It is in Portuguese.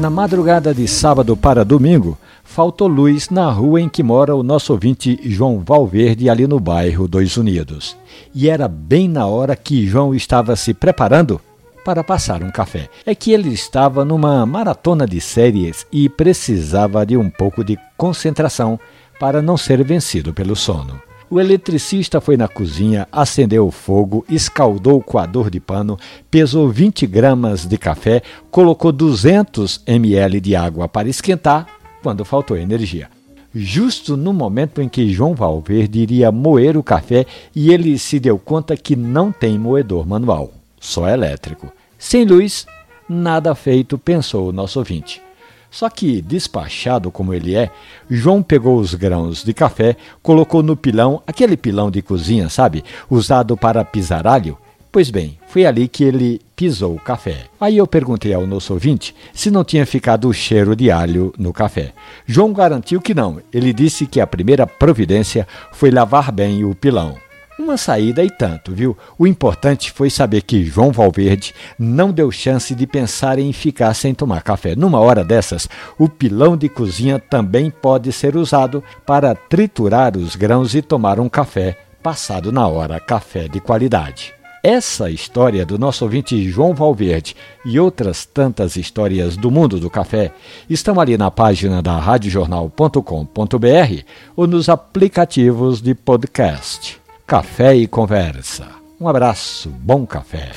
Na madrugada de sábado para domingo, faltou luz na rua em que mora o nosso ouvinte João Valverde, ali no bairro Dois Unidos. E era bem na hora que João estava se preparando para passar um café. É que ele estava numa maratona de séries e precisava de um pouco de concentração para não ser vencido pelo sono. O eletricista foi na cozinha, acendeu o fogo, escaldou o coador de pano, pesou 20 gramas de café, colocou 200 ml de água para esquentar quando faltou energia. Justo no momento em que João Valverde iria moer o café e ele se deu conta que não tem moedor manual, só elétrico. Sem luz, nada feito, pensou o nosso ouvinte. Só que, despachado como ele é, João pegou os grãos de café, colocou no pilão, aquele pilão de cozinha, sabe? Usado para pisar alho. Pois bem, foi ali que ele pisou o café. Aí eu perguntei ao nosso ouvinte se não tinha ficado o cheiro de alho no café. João garantiu que não. Ele disse que a primeira providência foi lavar bem o pilão. Uma saída e tanto, viu? O importante foi saber que João Valverde não deu chance de pensar em ficar sem tomar café. Numa hora dessas, o pilão de cozinha também pode ser usado para triturar os grãos e tomar um café, passado na hora, café de qualidade. Essa história do nosso ouvinte João Valverde e outras tantas histórias do mundo do café estão ali na página da radiojornal.com.br ou nos aplicativos de podcast. Café e Conversa. Um abraço, bom café.